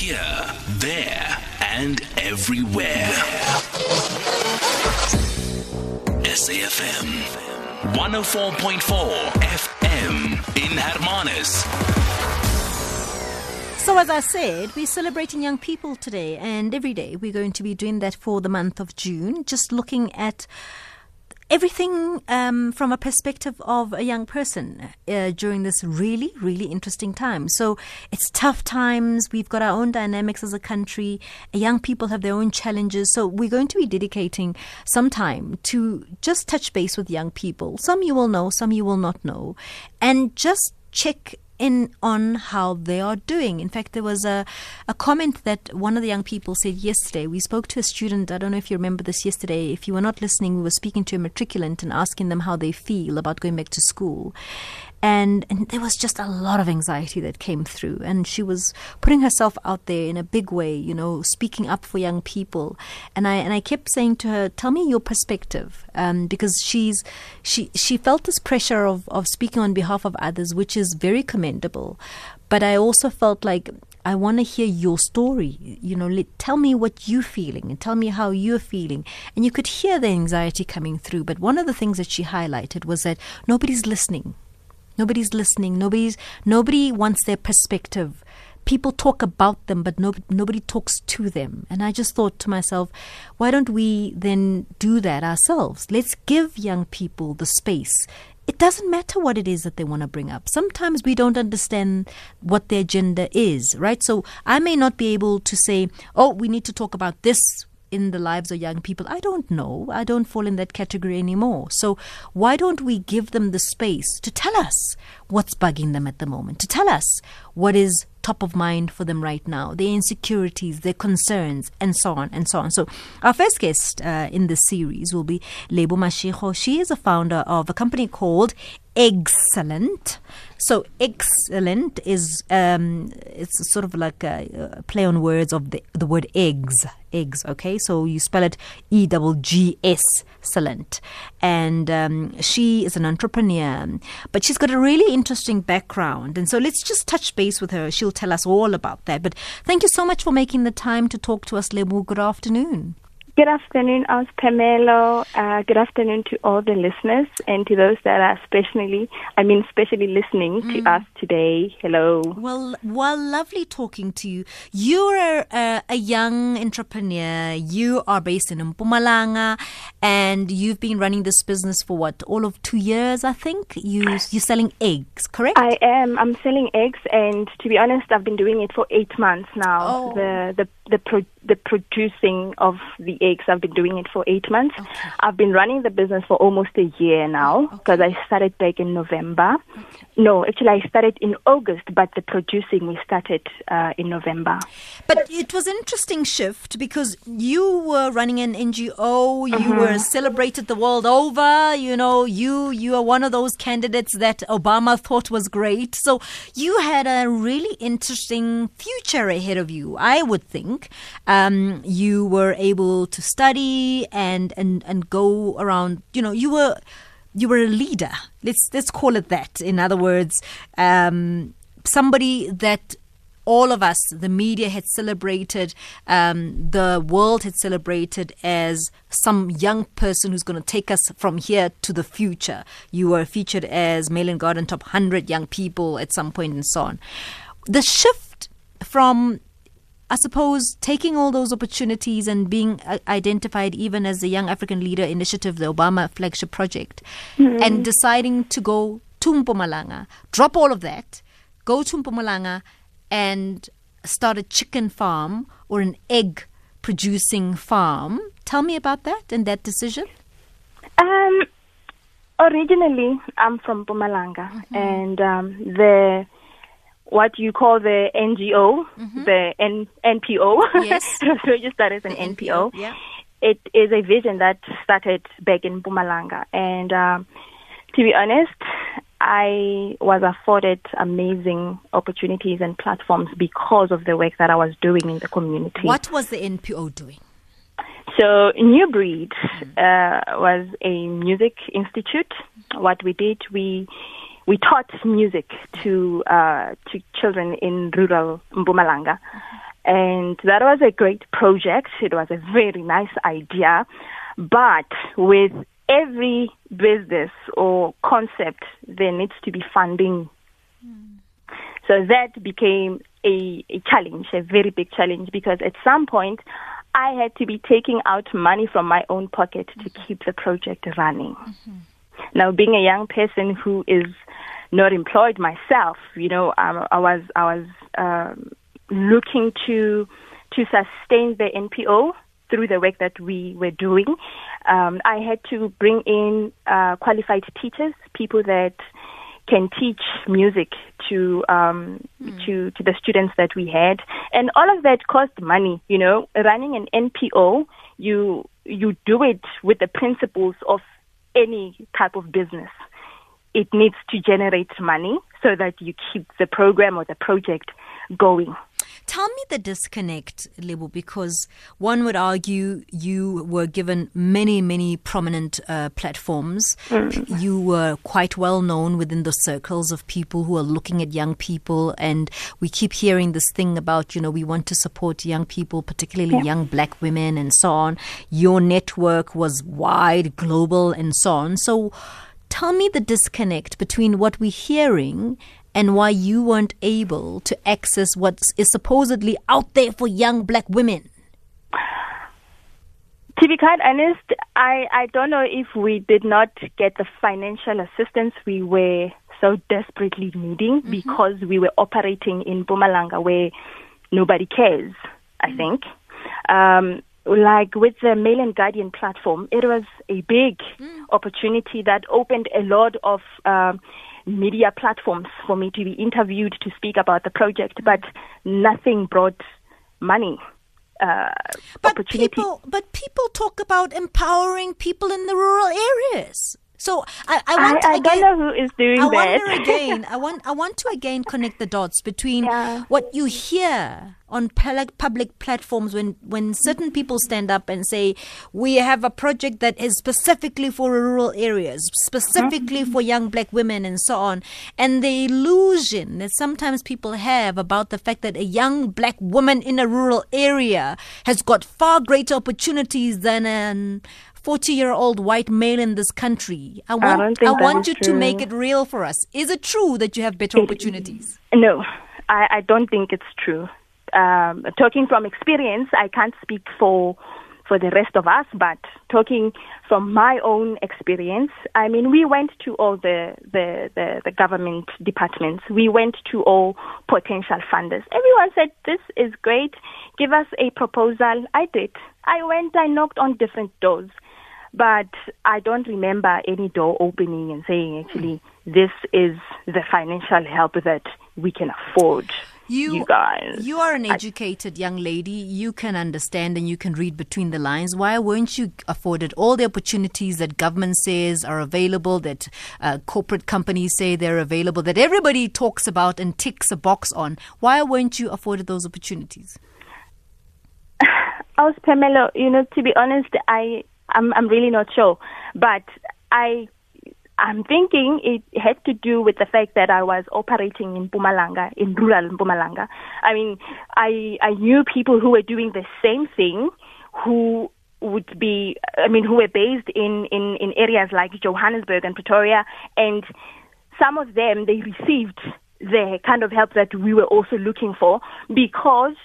Here, there, and everywhere. SAFM 104.4 FM in Hermanus. So, as I said, we're celebrating young people today, and every day we're going to be doing that for the month of June, just looking at everything um, from a perspective of a young person uh, during this really, really interesting time. So it's tough times. We've got our own dynamics as a country. Young people have their own challenges. So we're going to be dedicating some time to just touch base with young people. Some you will know, some you will not know, and just check in on how they are doing. In fact, there was a, a comment that one of the young people said yesterday. We spoke to a student, I don't know if you remember this yesterday. If you were not listening, we were speaking to a matriculant and asking them how they feel about going back to school and, and there was just a lot of anxiety that came through and she was putting herself out there in a big way you know speaking up for young people and i and i kept saying to her tell me your perspective um, because she's she she felt this pressure of of speaking on behalf of others which is very commendable but i also felt like I want to hear your story. You know, let, tell me what you're feeling and tell me how you're feeling. And you could hear the anxiety coming through. But one of the things that she highlighted was that nobody's listening. Nobody's listening. Nobody's nobody wants their perspective. People talk about them, but no, nobody talks to them. And I just thought to myself, why don't we then do that ourselves? Let's give young people the space it doesn't matter what it is that they want to bring up. Sometimes we don't understand what their gender is, right? So I may not be able to say, oh, we need to talk about this in the lives of young people? I don't know. I don't fall in that category anymore. So why don't we give them the space to tell us what's bugging them at the moment, to tell us what is top of mind for them right now, their insecurities, their concerns, and so on and so on. So, our first guest uh, in this series will be Lebo Mashigo. She is a founder of a company called Eggscellent. So Eggscellent is um, it's sort of like a, a, play on words of the the word eggs. Eggs, okay. So you spell it E double G S, Eggscellent. And um, she is an entrepreneur, but she's got a really interesting background. And so let's just touch base with her. She'll tell us all about that. But thank you so much for making the time to talk to us, Lebo. Good afternoon. Good afternoon, Aus Pamelo. Uh, good afternoon to all the listeners and to those that are especially, I mean, especially listening mm. to us today. Hello. Well, well, lovely talking to you. You're a, a young entrepreneur. You are based in Mpumalanga, and you've been running this business for what, all of two years, I think. You you're selling eggs, correct? I am. I'm selling eggs, and to be honest, I've been doing it for eight months now. Oh. The the the pro- the producing of the eggs. I've been doing it for eight months. Okay. I've been running the business for almost a year now because okay. I started back in November. Okay. No, actually, I started in August, but the producing we started uh, in November. But it was an interesting shift because you were running an NGO. You mm-hmm. were celebrated the world over. You know, you you are one of those candidates that Obama thought was great. So you had a really interesting future ahead of you. I would think. Um, you were able to study and and and go around. You know, you were you were a leader. Let's let's call it that. In other words, um, somebody that all of us, the media had celebrated, um, the world had celebrated as some young person who's going to take us from here to the future. You were featured as Mail Guardian top 100 young people at some point and so on. The shift from I suppose taking all those opportunities and being uh, identified even as the Young African Leader Initiative, the Obama flagship project, mm-hmm. and deciding to go to Mpumalanga, drop all of that, go to Mpumalanga and start a chicken farm or an egg producing farm. Tell me about that and that decision. Um, originally, I'm from Mpumalanga, mm-hmm. and um, the what you call the NGO, mm-hmm. the N- NPO, yes. registered as an the NPO. NPO. Yeah. It is a vision that started back in Mpumalanga. And um, to be honest, I was afforded amazing opportunities and platforms because of the work that I was doing in the community. What was the NPO doing? So, NuBreed mm. uh, was a music institute. What we did, we we taught music to uh, to children in rural Mpumalanga, And that was a great project. It was a very nice idea. But with every business or concept, there needs to be funding. Mm. So that became a, a challenge, a very big challenge, because at some point I had to be taking out money from my own pocket mm-hmm. to keep the project running. Mm-hmm. Now, being a young person who is not employed myself, you know, um, I was I was um, looking to to sustain the NPO through the work that we were doing. Um, I had to bring in uh, qualified teachers, people that can teach music to um, mm. to to the students that we had, and all of that cost money. You know, running an NPO, you you do it with the principles of any type of business. It needs to generate money so that you keep the program or the project going. Tell me the disconnect, Lebo, because one would argue you were given many, many prominent uh, platforms. Mm. You were quite well known within the circles of people who are looking at young people. And we keep hearing this thing about, you know, we want to support young people, particularly yeah. young black women and so on. Your network was wide, global, and so on. So, tell me the disconnect between what we're hearing and why you weren't able to access what is supposedly out there for young black women? To be quite honest, I, I don't know if we did not get the financial assistance we were so desperately needing mm-hmm. because we were operating in Mpumalanga where nobody cares, I mm-hmm. think. Um, like with the Mail and Guardian platform, it was a big mm. opportunity that opened a lot of um, media platforms for me to be interviewed to speak about the project, but nothing brought money. Uh, but people, but people talk about empowering people in the rural areas. So I, I want. I, I again, don't know who is doing I that. Wonder again. I want. I want to again connect the dots between yeah. what you hear on public platforms when when certain people stand up and say we have a project that is specifically for rural areas, specifically mm-hmm. for young black women and so on, and the illusion that sometimes people have about the fact that a young black woman in a rural area has got far greater opportunities than an 40 year old white male in this country. I want, I, I want you true. to make it real for us. Is it true that you have better it, opportunities? No, I, I, don't think it's true. Um, talking from experience, I can't speak for for the rest of us, but talking from my own experience, I mean, we went to all the, the, the, the government departments. We went to all potential funders. Everyone said, this is great. Give us a proposal. I did. I went, I knocked on different doors. But I don't remember any door opening and saying, actually, this is the financial help that we can afford. You, you, guys. You are an educated I, young lady. You can understand and you can read between the lines. Why weren't you afforded all the opportunities that government says are available, that uh, corporate companies say they're available, that everybody talks about and ticks a box on? Why weren't you afforded those opportunities? I was Pamela. You know, to be honest, I I'm I'm really not sure, but I I'm thinking it had to do with the fact that I was operating in Mpumalanga, in rural Mpumalanga. I mean, I I knew people who were doing the same thing, who would be, I mean, who were based in in in areas like Johannesburg and Pretoria, and some of them they received the kind of help that we were also looking for because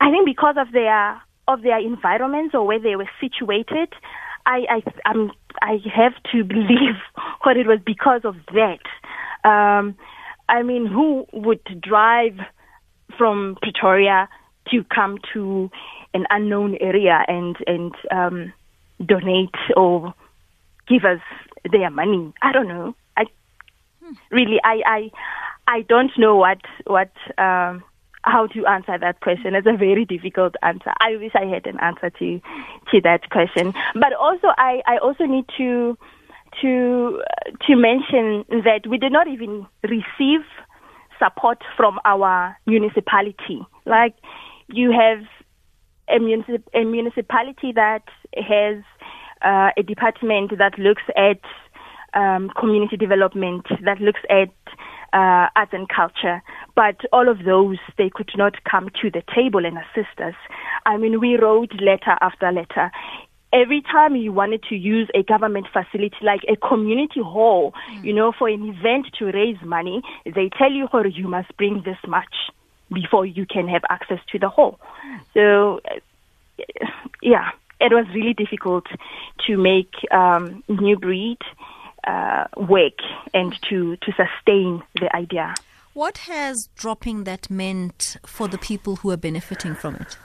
I think because of their of their environments or where they were situated. I I I'm, I have to believe what it was because of that. Um, I mean, who would drive from Pretoria to come to an unknown area and and um, donate or give us their money? I don't know. I hmm. really I I I don't know what what um, how to answer that question. It's a very difficult answer. I wish I had an answer to to that question. But also, I, I also need to to to mention that we did not even receive support from our municipality. Like you have a, municip- a municipality that has uh, a department that looks at um, community development, that looks at uh, arts and culture. But all of those, they could not come to the table and assist us. I mean, we wrote letter after letter every time you wanted to use a government facility like a community hall, mm. you know, for an event to raise money, they tell you, or you must bring this much before you can have access to the hall. So, uh, yeah, it was really difficult to make um, NuBreed uh, work and to, to sustain the idea. What has dropping that meant for the people who are benefiting from it?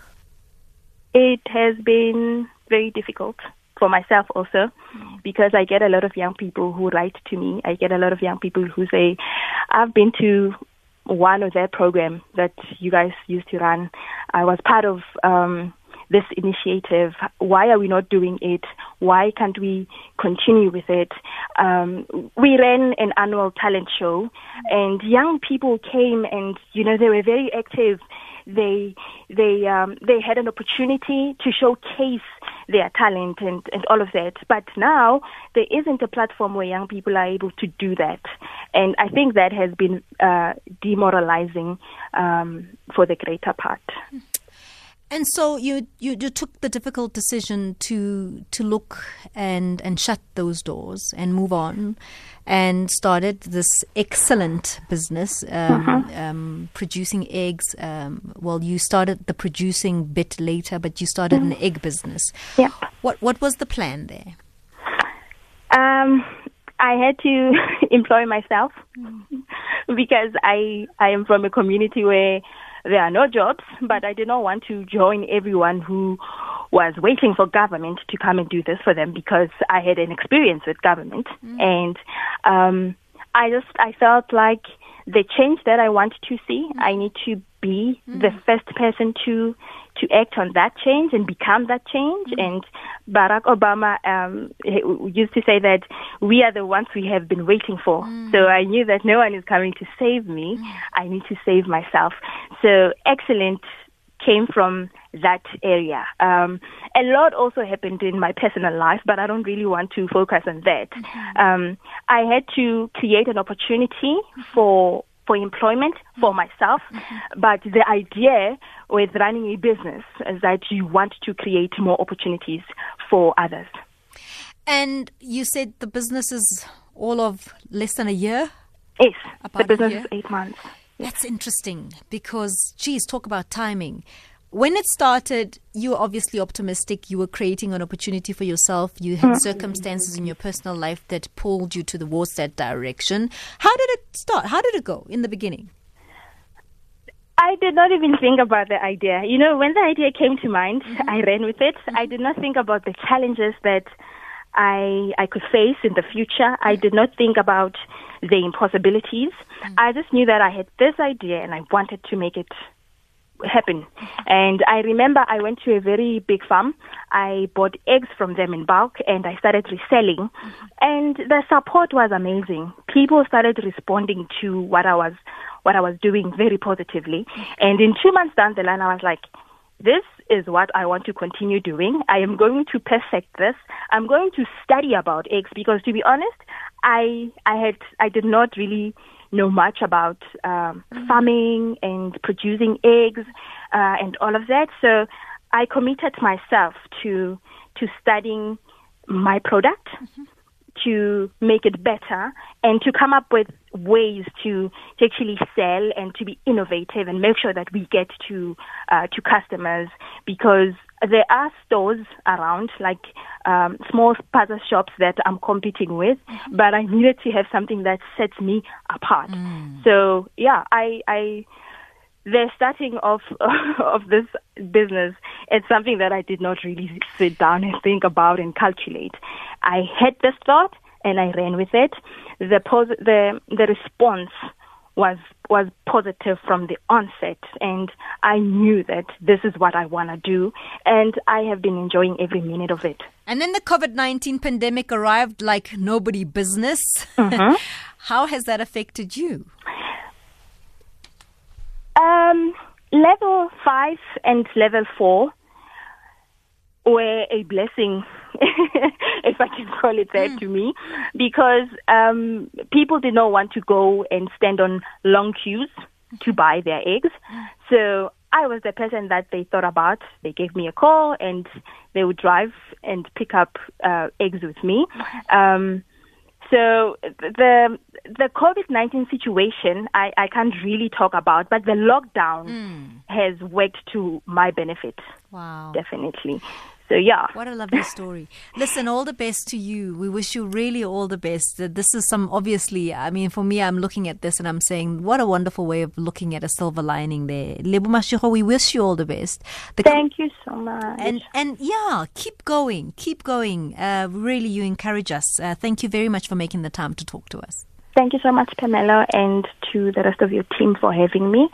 It has been very difficult for myself also because I get a lot of young people who write to me. I get a lot of young people who say, I've been to one of their program that you guys used to run. I was part of um, this initiative. Why are we not doing it? Why can't we continue with it? Um, we ran an annual talent show, and young people came, and you know they were very active. They they um, they had an opportunity to showcase their talent and, and all of that. But now there isn't a platform where young people are able to do that. And I think that has been uh, demoralizing um, for the greater part. And so you, you, you took the difficult decision to to look and and shut those doors and move on, and started this Eggscellent business um, uh-huh. um, producing eggs. Um, well, you started the producing bit later, but you started mm-hmm. an egg business. Yeah. What what was the plan there? Um, I had to employ myself mm. because I I am from a community where there are no jobs, but I did not want to join everyone who was waiting for government to come and do this for them because I had an experience with government mm. and um I just I felt like the change that I want to see, mm. I need to be mm. the first person to to act on that change and become that change. Mm. And Barack Obama um, used to say that we are the ones we have been waiting for. Mm. So I knew that no one is coming to save me. Mm. I need to save myself. So Eggscellent came from that area. Um, a lot also happened in my personal life, but I don't really want to focus on that. Mm-hmm. Um, I had to create an opportunity for for employment for myself, mm-hmm. but the idea with running a business is that you want to create more opportunities for others. And you said the business is all of less than a year? Yes, about the business is eight months. That's interesting because, geez, talk about timing. When it started, you were obviously optimistic. You were creating an opportunity for yourself. You had mm-hmm. circumstances in your personal life that pulled you to towards that direction. How did it start? How did it go in the beginning? I did not even think about the idea. You know, when the idea came to mind, mm-hmm. I ran with it. Mm-hmm. I did not think about the challenges that I I could face in the future. I did not think about the impossibilities. Mm. I just knew that I had this idea and I wanted to make it happen. And I remember I went to a very big farm. I bought eggs from them in bulk and I started reselling. And the support was amazing. People started responding to what I was what I was doing very positively. And in two months down the line I was like, this is what I want to continue doing. I am going to perfect this. I'm going to study about eggs because to be honest, I I had I did not really know much about um, mm-hmm. farming and producing eggs uh, and all of that. So I committed myself to to studying my product. Mm-hmm to make it better and to come up with ways to, to actually sell and to be innovative and make sure that we get to uh, to customers because there are stores around like um, small spaza shops that I'm competing with, but I needed to have something that sets me apart. Mm. So yeah, I I the starting of of this business it's something that I did not really sit down and think about and calculate. I had this thought and I ran with it. The pos- the the response was was positive from the onset and I knew that this is what I want to do and I have been enjoying every minute of it. And then the COVID-19 pandemic arrived like nobody business. Mm-hmm. How has that affected you? Um, level 5 and level 4 were a blessing if I can call it that, to me, because um, people did not want to go and stand on long queues to buy their eggs. So I was the person that they thought about. They gave me a call and they would drive and pick up uh, eggs with me. Um, so the the COVID nineteen situation I, I can't really talk about, but the lockdown Mm. has worked to my benefit, Wow. definitely. So yeah. What a lovely story. Listen, all the best to you. We wish you really all the best. This is some, obviously, I mean, for me, I'm looking at this and I'm saying, what a wonderful way of looking at a silver lining there. Lebo Mashigo, we wish you all the best. The com- Thank you so much. and and yeah, keep going, keep going. Uh, really, you encourage us. Uh, thank you very much for making the time to talk to us. Thank you so much, Pamela, and to the rest of your team for having me.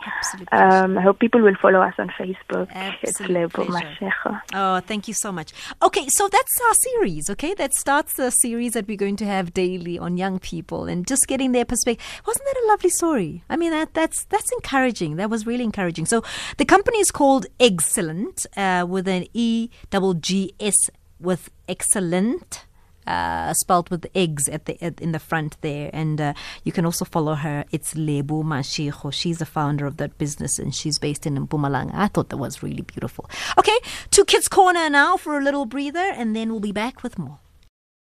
Um, I hope people will follow us on Facebook. it's Absolute Lebo pleasure. Mashigo. Oh, thank you so much. Okay, so that's our series, okay? That starts the series that we're going to have daily on young people and just getting their perspective. Wasn't that a lovely story? I mean, that that's that's encouraging. That was really encouraging. So the company is called Eggscellent uh, with an E double G S with Eggscellent. Uh, spelled with eggs at the at, in the front there, and uh, you can also follow her. It's Lebo Mashigo. She's the founder of that business, and she's based in Mpumalanga. I thought that was really beautiful. Okay, to kids corner now for a little breather, and then we'll be back with more.